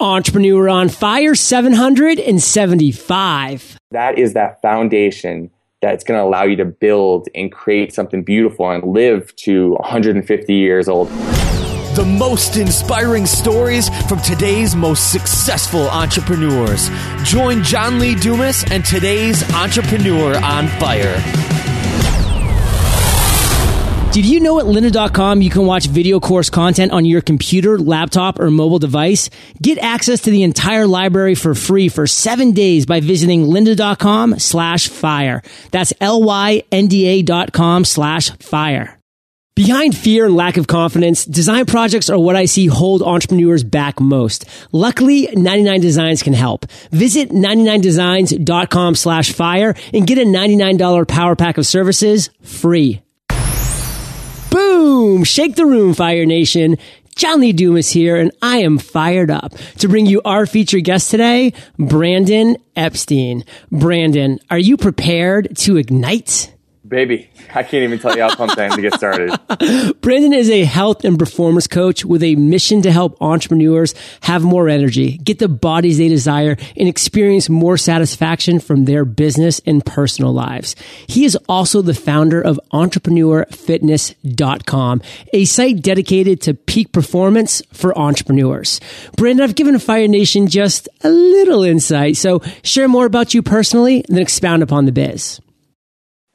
Entrepreneur on Fire 775. That is that foundation that's going to allow you to build and create something beautiful and live to 150 years old. The most inspiring stories from today's most successful entrepreneurs. Join John Lee Dumas and today's Entrepreneur on Fire. Did you know at lynda.com you can watch video course content on your computer, laptop, or mobile device? Get access to the entire library for free for seven days by visiting lynda.com slash fire. That's L-Y-N-D-A dot com slash fire. Behind fear and lack of confidence, design projects are what I see hold entrepreneurs back most. Luckily, 99 Designs can help. Visit 99designs.com slash fire and get a $99 power pack of services free. Boom! Shake the room, Fire Nation. John Lee Dumas here, and I am fired up to bring you our featured guest today, Brandon Epstein. Brandon, are you prepared to ignite? Baby, I can't even tell you how pumped I am to get started. Brandon is a health and performance coach with a mission to help entrepreneurs have more energy, get the bodies they desire, and experience more satisfaction from their business and personal lives. He is also the founder of entrepreneurfitness.com, a site dedicated to peak performance for entrepreneurs. Brandon, I've given Fire Nation just a little insight, so share more about you personally and then expound upon the biz.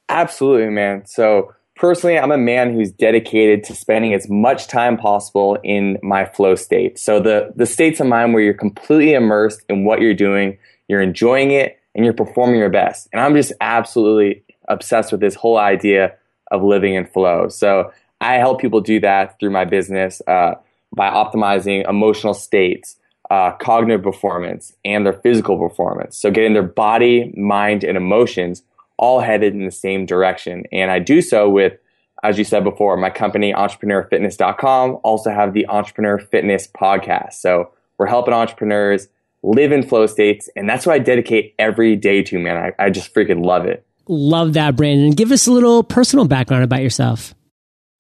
Absolutely, man. So personally, I'm a man who's dedicated to spending as much time possible in my flow state. So the the states of mind where you're completely immersed in what you're doing, you're enjoying it, and you're performing your best. And I'm just absolutely obsessed with this whole idea of living in flow. So I help people do that through my business uh, by optimizing emotional states, uh, cognitive performance, and their physical performance. So getting their body, mind, and emotions all headed in the same direction. And I do so with, as you said before, my company, entrepreneurfitness.com, also have the Entrepreneur Fitness podcast. So we're helping entrepreneurs live in flow states. And that's what I dedicate every day to, man. I, I just freaking love it. Love that, Brandon. Give us a little personal background about yourself.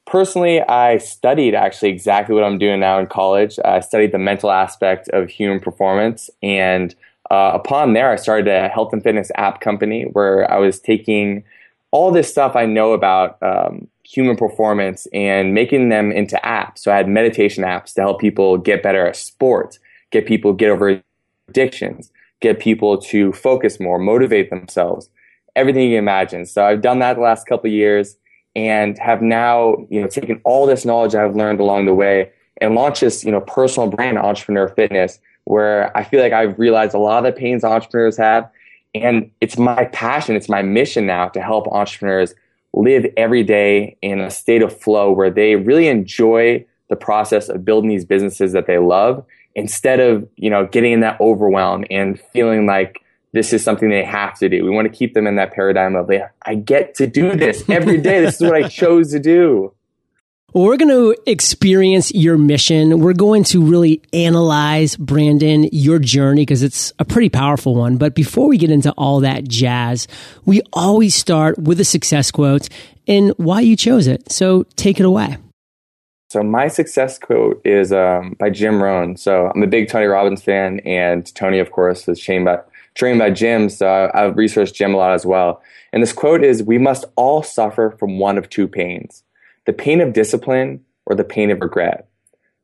Personally, I studied actually exactly what I'm doing now in college. I studied the mental aspect of human performance and uh, upon there, I started a health and fitness app company where I was taking all this stuff I know about um, human performance and making them into apps. So I had meditation apps to help people get better at sports, get people get over addictions, get people to focus more, motivate themselves, everything you can imagine. So I've done that the last couple years and have now, you know, taken all this knowledge I've learned along the way and launched this, you know, personal brand, Entrepreneur Fitness, where I feel like I've realized a lot of the pains entrepreneurs have. And it's my passion, it's my mission now to help entrepreneurs live every day in a state of flow where they really enjoy the process of building these businesses that they love instead of, you know, getting in that overwhelm and feeling like this is something they have to do. We want to keep them in that paradigm of, I get to do this every day. this is what I chose to do. We're going to experience your mission. We're going to really analyze, Brandon, your journey because it's a pretty powerful one. But before we get into all that jazz, we always start with a success quote and why you chose it. So take it away. So my success quote is um, by Jim Rohn. So I'm a big Tony Robbins fan, and Tony, of course, was trained by trained by Jim. So I've researched Jim a lot as well. And this quote is: "We must all suffer from one of two pains." The pain of discipline or the pain of regret.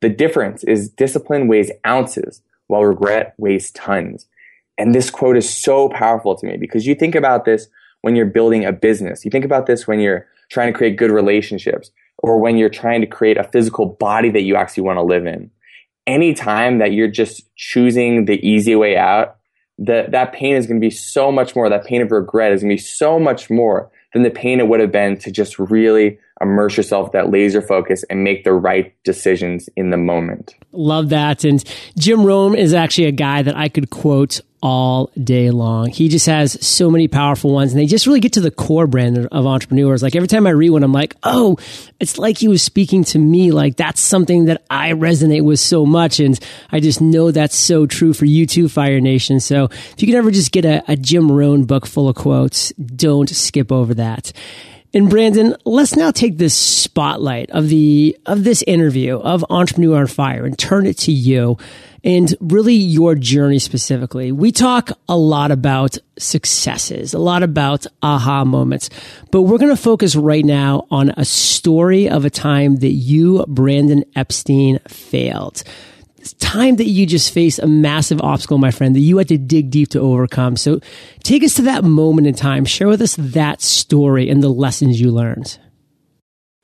The difference is discipline weighs ounces while regret weighs tons. And this quote is so powerful to me because you think about this when you're building a business. You think about this when you're trying to create good relationships or when you're trying to create a physical body that you actually want to live in. Anytime that you're just choosing the easy way out, that that pain is going to be so much more. That pain of regret is going to be so much more than the pain it would have been to just really immerse yourself that laser focus and make the right decisions in the moment. Love that. And Jim Rohn is actually a guy that I could quote all day long. He just has so many powerful ones and they just really get to the core brand of entrepreneurs. Like every time I read one, I'm like, oh, it's like he was speaking to me. Like that's something that I resonate with so much. And I just know that's so true for you too, Fire Nation. So if you could ever just get a, a Jim Rohn book full of quotes, don't skip over that. And Brandon, let's now take this spotlight of the of this interview of Entrepreneur on Fire and turn it to you. And really your journey specifically. We talk a lot about successes, a lot about aha moments, but we're going to focus right now on a story of a time that you, Brandon Epstein, failed. It's time that you just faced a massive obstacle, my friend, that you had to dig deep to overcome. So take us to that moment in time. Share with us that story and the lessons you learned.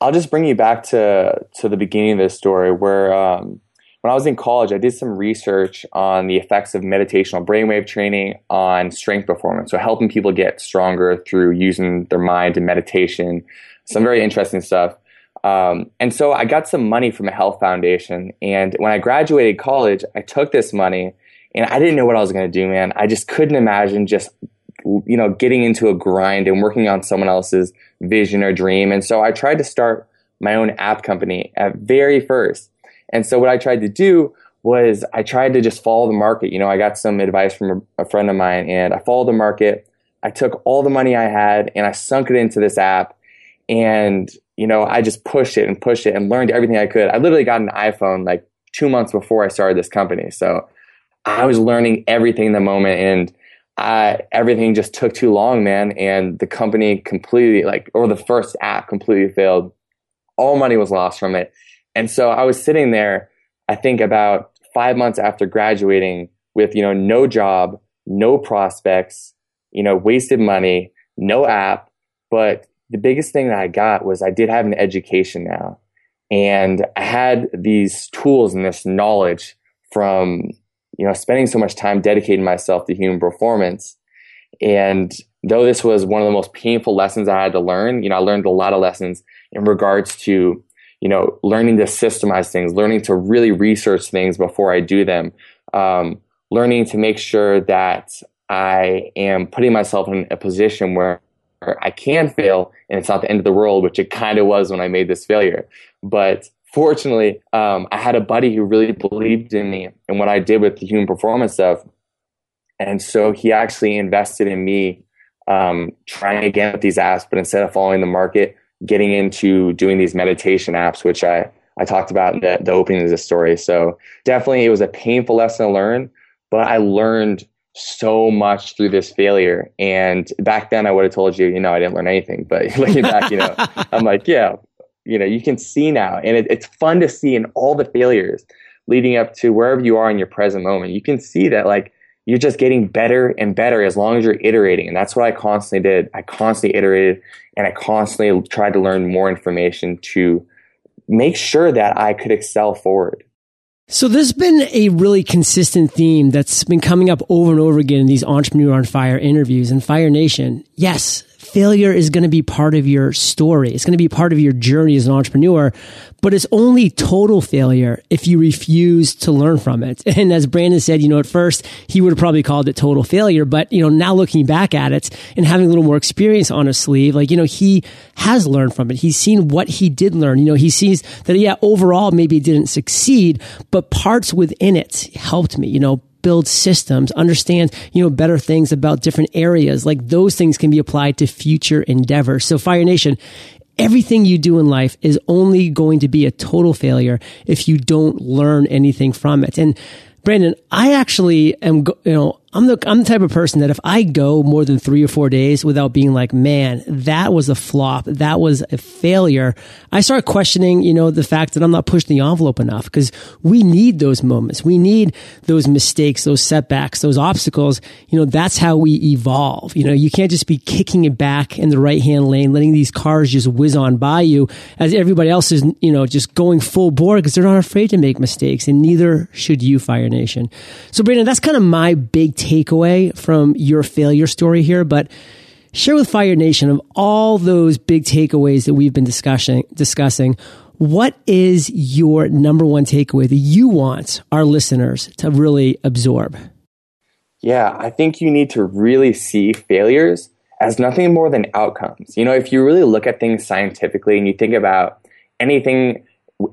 I'll just bring you back to to the beginning of this story where um, when I was in college, I did some research on the effects of meditational brainwave training on strength performance. So helping people get stronger through using their mind and meditation. Some very interesting stuff. Um, and so I got some money from a health foundation. And when I graduated college, I took this money and I didn't know what I was going to do, man. I just couldn't imagine just, you know, getting into a grind and working on someone else's vision or dream. And so I tried to start my own app company at very first. And so what I tried to do was I tried to just follow the market. You know, I got some advice from a, a friend of mine and I followed the market. I took all the money I had and I sunk it into this app. And, you know, I just pushed it and pushed it and learned everything I could. I literally got an iPhone like two months before I started this company. So I was learning everything in the moment and I, everything just took too long, man. And the company completely like, or the first app completely failed. All money was lost from it. And so I was sitting there, I think about five months after graduating with, you know, no job, no prospects, you know, wasted money, no app. But the biggest thing that I got was I did have an education now. And I had these tools and this knowledge from, you know, spending so much time dedicating myself to human performance. And though this was one of the most painful lessons I had to learn, you know, I learned a lot of lessons in regards to you know, learning to systemize things, learning to really research things before I do them, um, learning to make sure that I am putting myself in a position where I can fail and it's not the end of the world, which it kind of was when I made this failure. But fortunately, um, I had a buddy who really believed in me and what I did with the human performance stuff. And so he actually invested in me um, trying again with these apps, but instead of following the market, getting into doing these meditation apps, which I, I talked about mm-hmm. in the, the opening of the story. So definitely it was a painful lesson to learn, but I learned so much through this failure. And back then I would have told you, you know, I didn't learn anything, but looking back, you know, I'm like, yeah, you know, you can see now. And it, it's fun to see in all the failures leading up to wherever you are in your present moment. You can see that like you're just getting better and better as long as you're iterating. And that's what I constantly did. I constantly iterated and I constantly tried to learn more information to make sure that I could excel forward. So there's been a really consistent theme that's been coming up over and over again in these entrepreneur on fire interviews and Fire Nation. Yes, failure is going to be part of your story. It's going to be part of your journey as an entrepreneur, but it's only total failure if you refuse to learn from it. And as Brandon said, you know, at first he would have probably called it total failure, but you know, now looking back at it and having a little more experience on his sleeve, like, you know, he has learned from it. He's seen what he did learn. You know, he sees that, yeah, overall, maybe it didn't succeed, but parts within it helped me, you know, build systems, understand, you know, better things about different areas. Like those things can be applied to future endeavors. So Fire Nation, everything you do in life is only going to be a total failure if you don't learn anything from it. And Brandon, I actually am, you know, I'm the I'm the type of person that if I go more than three or four days without being like, man, that was a flop, that was a failure, I start questioning, you know, the fact that I'm not pushing the envelope enough because we need those moments, we need those mistakes, those setbacks, those obstacles. You know, that's how we evolve. You know, you can't just be kicking it back in the right hand lane, letting these cars just whiz on by you as everybody else is, you know, just going full bore because they're not afraid to make mistakes, and neither should you, Fire Nation. So, Brandon, that's kind of my big takeaway from your failure story here, but share with Fire Nation of all those big takeaways that we've been discussing, discussing. What is your number one takeaway that you want our listeners to really absorb? Yeah, I think you need to really see failures as nothing more than outcomes. You know, if you really look at things scientifically and you think about anything,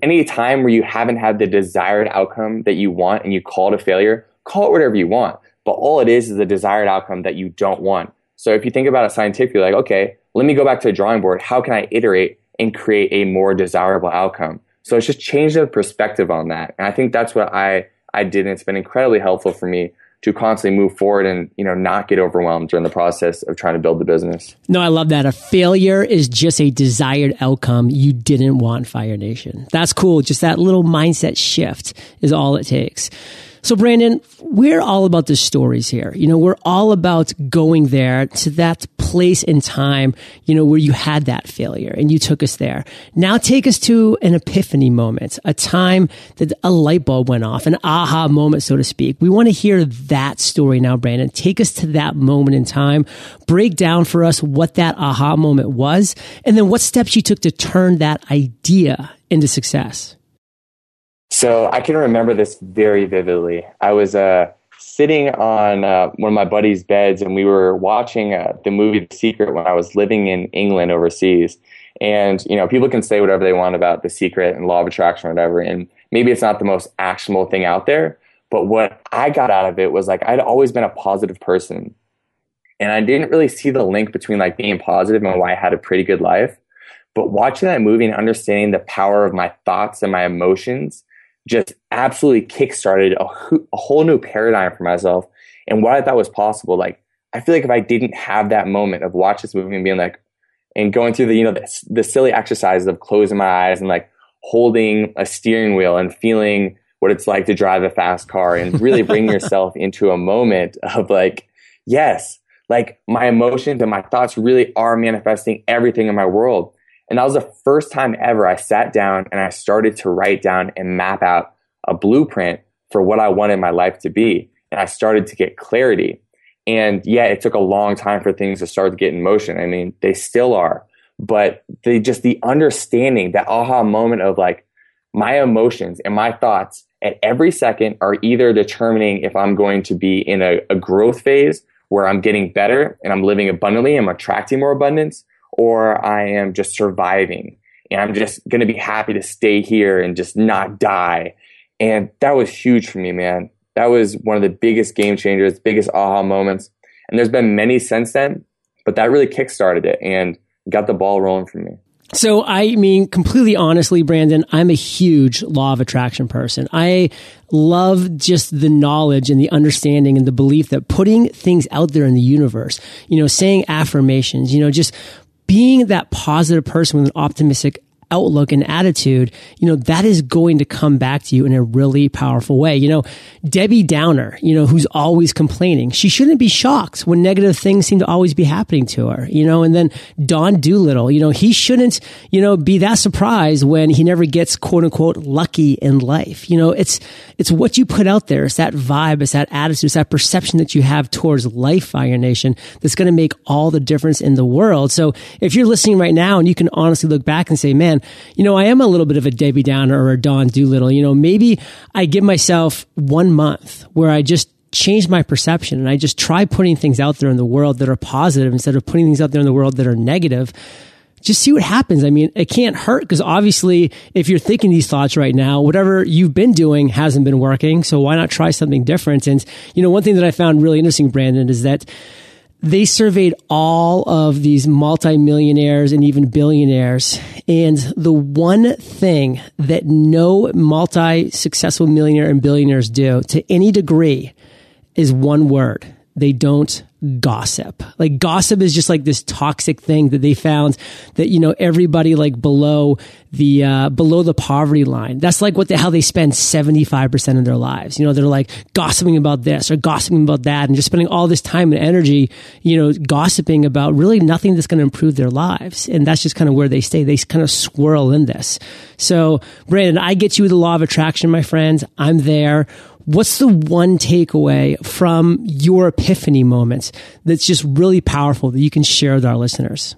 any time where you haven't had the desired outcome that you want and you call it a failure, call it whatever you want. But all it is is a desired outcome that you don't want. So if you think about it scientifically, like, okay, let me go back to the drawing board. How can I iterate and create a more desirable outcome? So it's just change the perspective on that. And I think that's what I, I did. And it's been incredibly helpful for me to constantly move forward and you know not get overwhelmed during the process of trying to build the business. No, I love that. A failure is just a desired outcome you didn't want Fire Nation. That's cool. Just that little mindset shift is all it takes. So, Brandon, we're all about the stories here. You know, we're all about going there to that place in time, you know, where you had that failure and you took us there. Now take us to an epiphany moment, a time that a light bulb went off, an aha moment, so to speak. We want to hear that story now, Brandon. Take us to that moment in time. Break down for us what that aha moment was and then what steps you took to turn that idea into success. So I can remember this very vividly. I was uh, sitting on uh, one of my buddy's beds, and we were watching uh, the movie The Secret when I was living in England overseas. And you know, people can say whatever they want about The Secret and Law of Attraction or whatever, and maybe it's not the most actionable thing out there. But what I got out of it was like I'd always been a positive person, and I didn't really see the link between like being positive and why I had a pretty good life. But watching that movie and understanding the power of my thoughts and my emotions just absolutely kickstarted a, a whole new paradigm for myself and what I thought was possible. Like, I feel like if I didn't have that moment of watch this movie and being like, and going through the, you know, the, the silly exercises of closing my eyes and like holding a steering wheel and feeling what it's like to drive a fast car and really bring yourself into a moment of like, yes, like my emotions and my thoughts really are manifesting everything in my world. And that was the first time ever I sat down and I started to write down and map out a blueprint for what I wanted my life to be. And I started to get clarity. And yeah, it took a long time for things to start to get in motion. I mean, they still are, but they just the understanding, that aha moment of like my emotions and my thoughts at every second are either determining if I'm going to be in a, a growth phase where I'm getting better and I'm living abundantly, I'm attracting more abundance, or I am just surviving and I'm just going to be happy to stay here and just not die. And that was huge for me, man. That was one of the biggest game changers, biggest aha moments. And there's been many since then, but that really kickstarted it and got the ball rolling for me. So, I mean, completely honestly, Brandon, I'm a huge law of attraction person. I love just the knowledge and the understanding and the belief that putting things out there in the universe, you know, saying affirmations, you know, just being that positive person with an optimistic outlook and attitude, you know, that is going to come back to you in a really powerful way. You know, Debbie Downer, you know, who's always complaining, she shouldn't be shocked when negative things seem to always be happening to her, you know, and then Don Doolittle, you know, he shouldn't, you know, be that surprised when he never gets quote unquote lucky in life. You know, it's, it's what you put out there. It's that vibe. It's that attitude. It's that perception that you have towards life, Fire Nation, that's going to make all the difference in the world. So if you're listening right now and you can honestly look back and say, man, you know, I am a little bit of a Debbie Downer or a Don Doolittle. You know, maybe I give myself one month where I just change my perception and I just try putting things out there in the world that are positive instead of putting things out there in the world that are negative. Just see what happens. I mean, it can't hurt because obviously if you're thinking these thoughts right now, whatever you've been doing hasn't been working. So why not try something different? And, you know, one thing that I found really interesting, Brandon, is that they surveyed all of these multimillionaires and even billionaires. And the one thing that no multi successful millionaire and billionaires do to any degree is one word. They don't gossip. Like gossip is just like this toxic thing that they found that, you know, everybody like below the, uh, below the poverty line. That's like what the, hell they spend 75% of their lives. You know, they're like gossiping about this or gossiping about that and just spending all this time and energy, you know, gossiping about really nothing that's going to improve their lives. And that's just kind of where they stay. They kind of swirl in this. So, Brandon, I get you the law of attraction, my friends. I'm there. What's the one takeaway from your epiphany moments that's just really powerful that you can share with our listeners?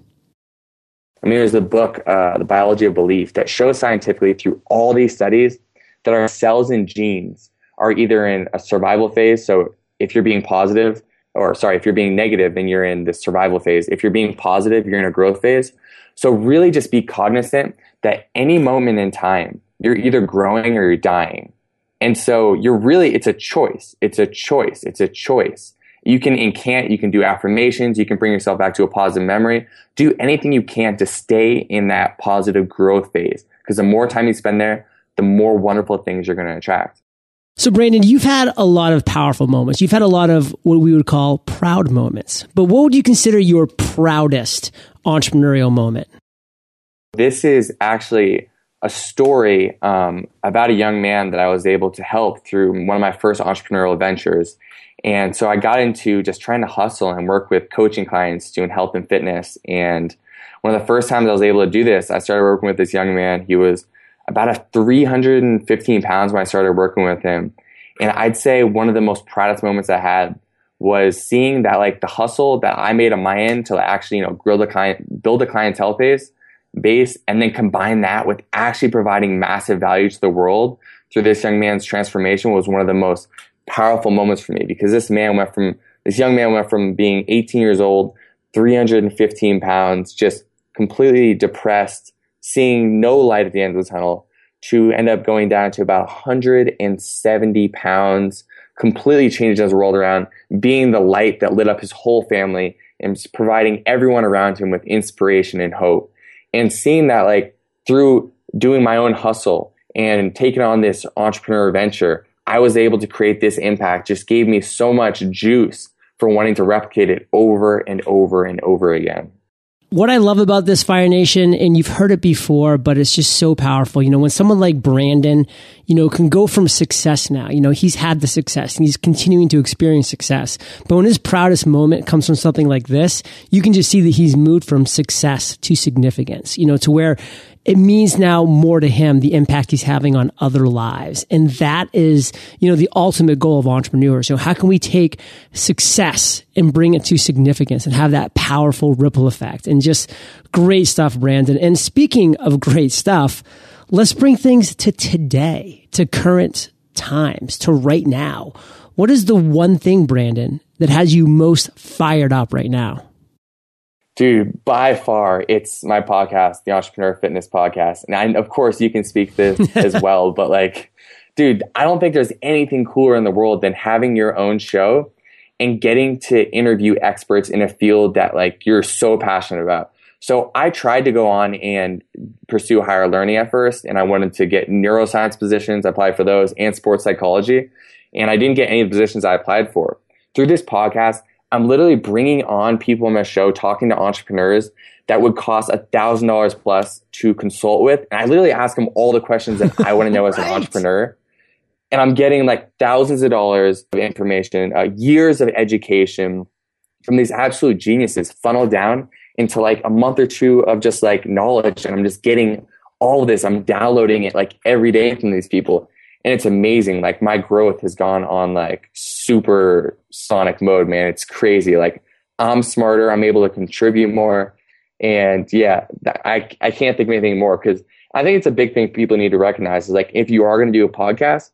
I mean, there's a book, uh, The Biology of Belief, that shows scientifically through all these studies that our cells and genes are either in a survival phase. So if you're being positive, or sorry, if you're being negative, then you're in the survival phase. If you're being positive, you're in a growth phase. So really just be cognizant that any moment in time, you're either growing or you're dying. And so you're really, it's a choice. It's a choice. It's a choice. You can incant, you can do affirmations, you can bring yourself back to a positive memory. Do anything you can to stay in that positive growth phase. Because the more time you spend there, the more wonderful things you're going to attract. So, Brandon, you've had a lot of powerful moments. You've had a lot of what we would call proud moments. But what would you consider your proudest entrepreneurial moment? This is actually a story um, about a young man that I was able to help through one of my first entrepreneurial ventures. And so I got into just trying to hustle and work with coaching clients doing health and fitness. And one of the first times I was able to do this, I started working with this young man. He was about a 315 pounds when I started working with him. And I'd say one of the most proudest moments I had was seeing that like the hustle that I made on my end to actually, you know, grow the client, build a clientele base, base, and then combine that with actually providing massive value to the world through this young man's transformation was one of the most powerful moments for me because this man went from, this young man went from being 18 years old, 315 pounds, just completely depressed, seeing no light at the end of the tunnel to end up going down to about 170 pounds, completely changed his world around, being the light that lit up his whole family and providing everyone around him with inspiration and hope. And seeing that like through doing my own hustle and taking on this entrepreneur venture, I was able to create this impact. Just gave me so much juice for wanting to replicate it over and over and over again what I love about this Fire Nation, and you've heard it before, but it's just so powerful. You know, when someone like Brandon, you know, can go from success now, you know, he's had the success and he's continuing to experience success. But when his proudest moment comes from something like this, you can just see that he's moved from success to significance, you know, to where it means now more to him the impact he's having on other lives. And that is, you know, the ultimate goal of entrepreneurs. You know, how can we take success and bring it to significance and have that powerful ripple effect and just great stuff, Brandon. And speaking of great stuff, let's bring things to today, to current times, to right now. What is the one thing, Brandon, that has you most fired up right now? Dude, by far, it's my podcast, the Entrepreneur Fitness Podcast. And I, of course, you can speak this as well, but like, dude, I don't think there's anything cooler in the world than having your own show and getting to interview experts in a field that like you're so passionate about. So I tried to go on and pursue higher learning at first, and I wanted to get neuroscience positions. I applied for those and sports psychology, and I didn't get any of the positions I applied for. Through this podcast, I'm literally bringing on people on my show, talking to entrepreneurs that would cost a thousand dollars plus to consult with. And I literally ask them all the questions that I want to know as an entrepreneur. And I'm getting like thousands of dollars of information, uh, years of education from these absolute geniuses funneled down into like a month or two of just like knowledge. And I'm just getting all of this. I'm downloading it like every day from these people and it's amazing. Like my growth has gone on like super sonic mode, man. It's crazy. Like I'm smarter. I'm able to contribute more. And yeah, I, I can't think of anything more because I think it's a big thing people need to recognize is like, if you are going to do a podcast,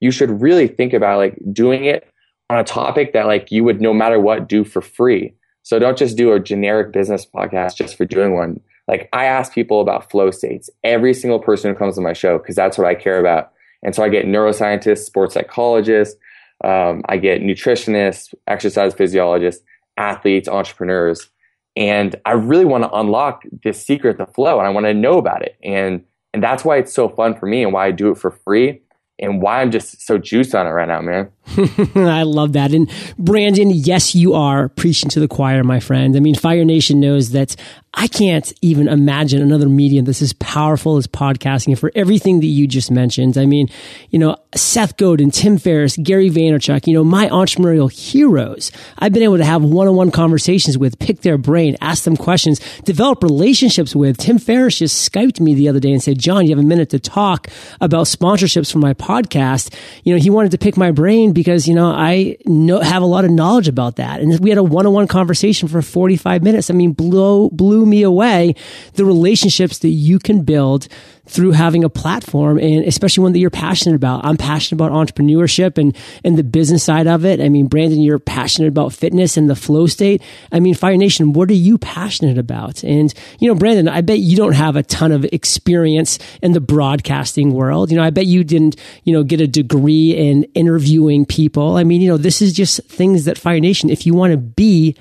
you should really think about like doing it on a topic that like you would no matter what do for free. So don't just do a generic business podcast just for doing one. Like I ask people about flow states, every single person who comes to my show, because that's what I care about. And so I get neuroscientists, sports psychologists, um, I get nutritionists, exercise physiologists, athletes, entrepreneurs. And I really want to unlock this secret, the flow, and I want to know about it. And and that's why it's so fun for me and why I do it for free and why I'm just so juiced on it right now, man. I love that. And Brandon, yes, you are preaching to the choir, my friend. I mean, Fire Nation knows that I can't even imagine another medium that's as powerful as podcasting for everything that you just mentioned. I mean, you know, Seth Godin, Tim Ferriss, Gary Vaynerchuk, you know, my entrepreneurial heroes. I've been able to have one-on-one conversations with, pick their brain, ask them questions, develop relationships with. Tim Ferriss just Skyped me the other day and said, John, you have a minute to talk about sponsorships for my podcast. Podcast, you know, he wanted to pick my brain because, you know, I know, have a lot of knowledge about that. And we had a one-on-one conversation for 45 minutes. I mean, blew, blew me away the relationships that you can build through having a platform and especially one that you're passionate about. I'm passionate about entrepreneurship and, and the business side of it. I mean, Brandon, you're passionate about fitness and the flow state. I mean, Fire Nation, what are you passionate about? And, you know, Brandon, I bet you don't have a ton of experience in the broadcasting world. You know, I bet you didn't, you know, get a degree in interviewing people. I mean, you know, this is just things that Fire Nation, if you want to be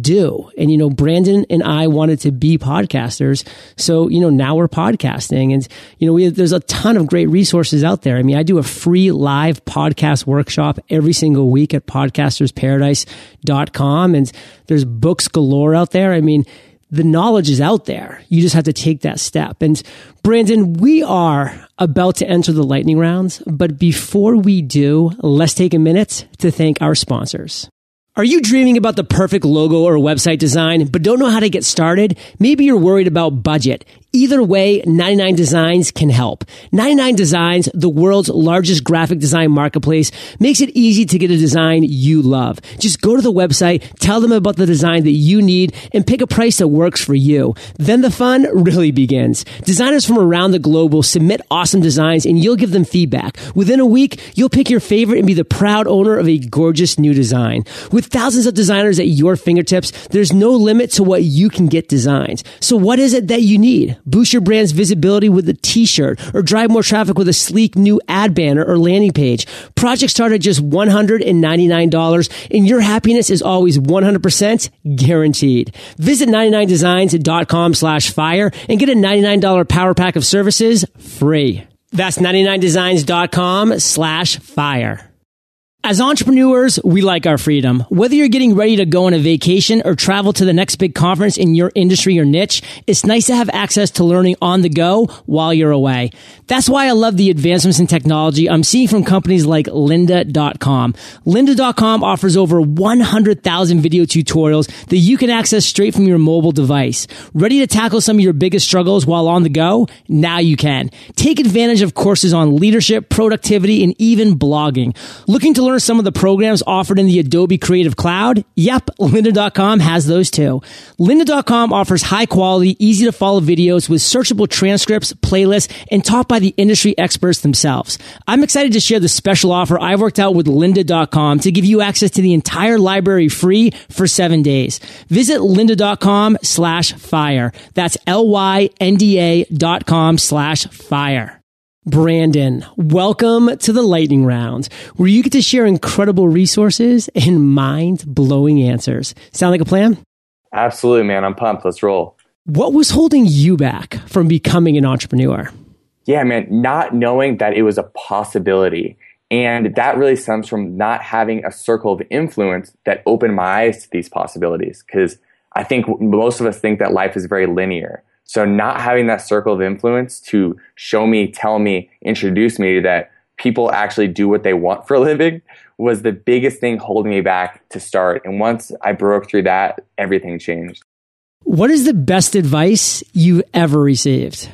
do. And, you know, Brandon and I wanted to be podcasters. So, you know, now we're podcasting and, you know, we there's a ton of great resources out there. I mean, I do a free live podcast workshop every single week at podcastersparadise.com and there's books galore out there. I mean, the knowledge is out there. You just have to take that step. And Brandon, we are about to enter the lightning rounds, but before we do, let's take a minute to thank our sponsors. Are you dreaming about the perfect logo or website design, but don't know how to get started? Maybe you're worried about budget. Either way, 99 Designs can help. 99 Designs, the world's largest graphic design marketplace, makes it easy to get a design you love. Just go to the website, tell them about the design that you need, and pick a price that works for you. Then the fun really begins. Designers from around the globe will submit awesome designs and you'll give them feedback. Within a week, you'll pick your favorite and be the proud owner of a gorgeous new design. With thousands of designers at your fingertips, there's no limit to what you can get designed. So what is it that you need? Boost your brand's visibility with a t-shirt or drive more traffic with a sleek new ad banner or landing page. Projects start at just $199 and your happiness is always 100% guaranteed. Visit 99designs.com slash fire and get a $99 power pack of services free. That's 99designs.com slash fire. As entrepreneurs, we like our freedom. Whether you're getting ready to go on a vacation or travel to the next big conference in your industry or niche, it's nice to have access to learning on the go while you're away. That's why I love the advancements in technology I'm seeing from companies like lynda.com. Lynda.com offers over 100,000 video tutorials that you can access straight from your mobile device. Ready to tackle some of your biggest struggles while on the go? Now you can. Take advantage of courses on leadership, productivity, and even blogging. Looking to learn some of the programs offered in the Adobe Creative Cloud? Yep, lynda.com has those too. Lynda.com offers high quality, easy to follow videos with searchable transcripts, playlists, and taught by the industry experts themselves. I'm excited to share the special offer I worked out with lynda.com to give you access to the entire library free for seven days. Visit lynda.com slash fire. That's L-Y-N-D-A dot com slash fire. Brandon, welcome to the lightning round where you get to share incredible resources and mind blowing answers. Sound like a plan? Absolutely, man. I'm pumped. Let's roll. What was holding you back from becoming an entrepreneur? Yeah, man, not knowing that it was a possibility. And that really stems from not having a circle of influence that opened my eyes to these possibilities. Because I think most of us think that life is very linear. So not having that circle of influence to show me, tell me, introduce me that people actually do what they want for a living was the biggest thing holding me back to start. And once I broke through that, everything changed. What is the best advice you've ever received?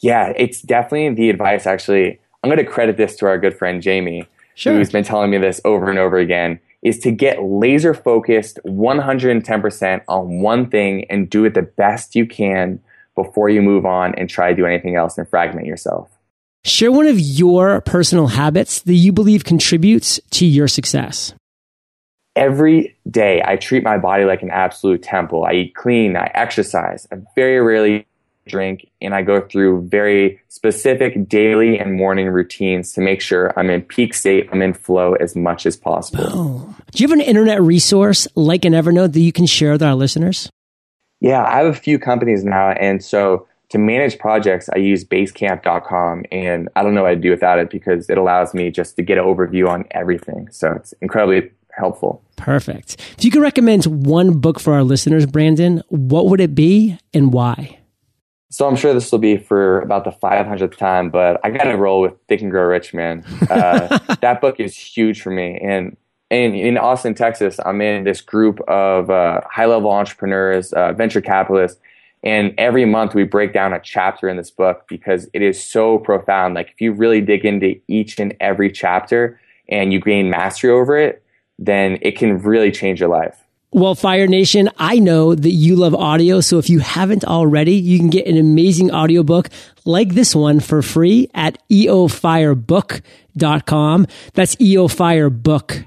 Yeah, it's definitely the advice actually. I'm going to credit this to our good friend Jamie, Sure. who's been telling me this over and over again, is to get laser focused 110% on one thing and do it the best you can before you move on and try to do anything else and fragment yourself. Share one of your personal habits that you believe contributes to your success. Every day, I treat my body like an absolute temple. I eat clean, I exercise, I very rarely drink, and I go through very specific daily and morning routines to make sure I'm in peak state, I'm in flow as much as possible. Oh. Do you have an internet resource like an Evernote that you can share with our listeners? Yeah, I have a few companies now, and so to manage projects, I use Basecamp.com, and I don't know what I'd do without it because it allows me just to get an overview on everything. So it's incredibly helpful. Perfect. If you could recommend one book for our listeners, Brandon, what would it be and why? So I'm sure this will be for about the 500th time, but I got to roll with Think and Grow Rich, man. Uh, that book is huge for me, and in, in Austin, Texas, I'm in this group of uh, high level entrepreneurs, uh, venture capitalists, and every month we break down a chapter in this book because it is so profound. Like if you really dig into each and every chapter and you gain mastery over it, then it can really change your life. Well, Fire Nation, I know that you love audio. So if you haven't already, you can get an amazing audiobook like this one for free at eofirebook.com. That's eofirebook.com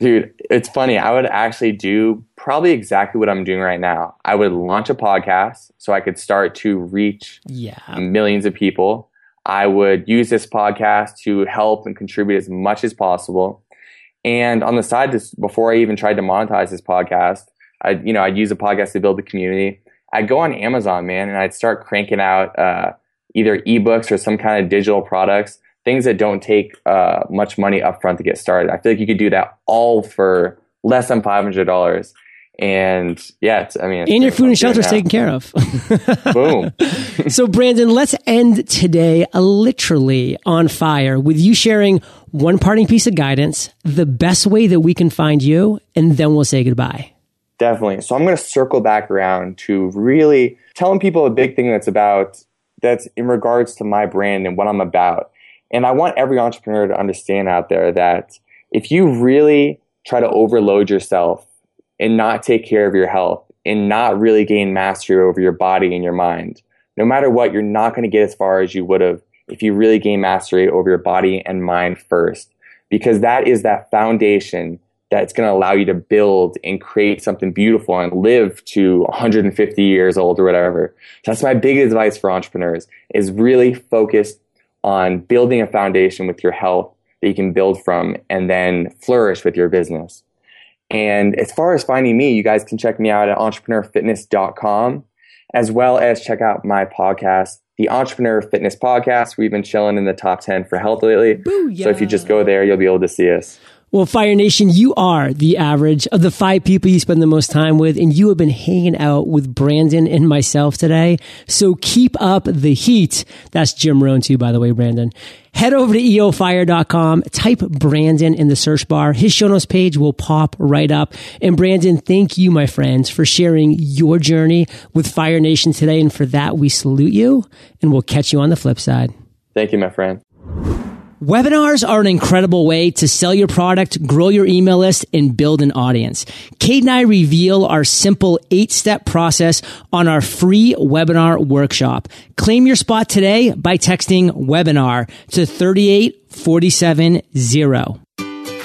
Dude, it's funny. I would actually do probably exactly what I'm doing right now. I would launch a podcast so I could start to reach Yeah. millions of people. I would use this podcast to help and contribute as much as possible. And on the side, this, before I even tried to monetize this podcast, I, you know, I'd use a podcast to build the community. I'd go on Amazon, man, and I'd start cranking out uh, either ebooks or some kind of digital products, things that don't take uh, much money upfront to get started. I feel like you could do that all for less than five hundred dollars. And yeah, I mean, And your food and shelter is taken care of. Boom. so, Brandon, let's end today uh, literally on fire with you sharing one parting piece of guidance, the best way that we can find you, and then we'll say goodbye. Definitely. So I'm going to circle back around to really telling people a big thing that's about that's in regards to my brand and what I'm about. And I want every entrepreneur to understand out there that if you really try to overload yourself and not take care of your health and not really gain mastery over your body and your mind, no matter what, you're not going to get as far as you would have if you really gain mastery over your body and mind first. Because that is that foundation that's going to allow you to build and create something beautiful and live to 150 years old or whatever. So that's my big advice for entrepreneurs is really focus on building a foundation with your health that you can build from and then flourish with your business. And as far as finding me, you guys can check me out at entrepreneurfitness.com as well as check out my podcast, the Entrepreneur Fitness Podcast. We've been chilling in the top 10 for health lately. So if you just go there, you'll be able to see us. Well, Fire Nation, you are the average of the five people you spend the most time with, and you have been hanging out with Brandon and myself today. So keep up the heat. That's Jim Rohn too, by the way, Brandon. Head over to eofire.com, type Brandon in the search bar. His show notes page will pop right up. And Brandon, thank you, my friends, for sharing your journey with Fire Nation today. And for that, we salute you and we'll catch you on the flip side. Thank you, my friend. Webinars are an incredible way to sell your product, grow your email list, and build an audience. Kate and I reveal our simple eight step process on our free webinar workshop. Claim your spot today by texting webinar to 38470.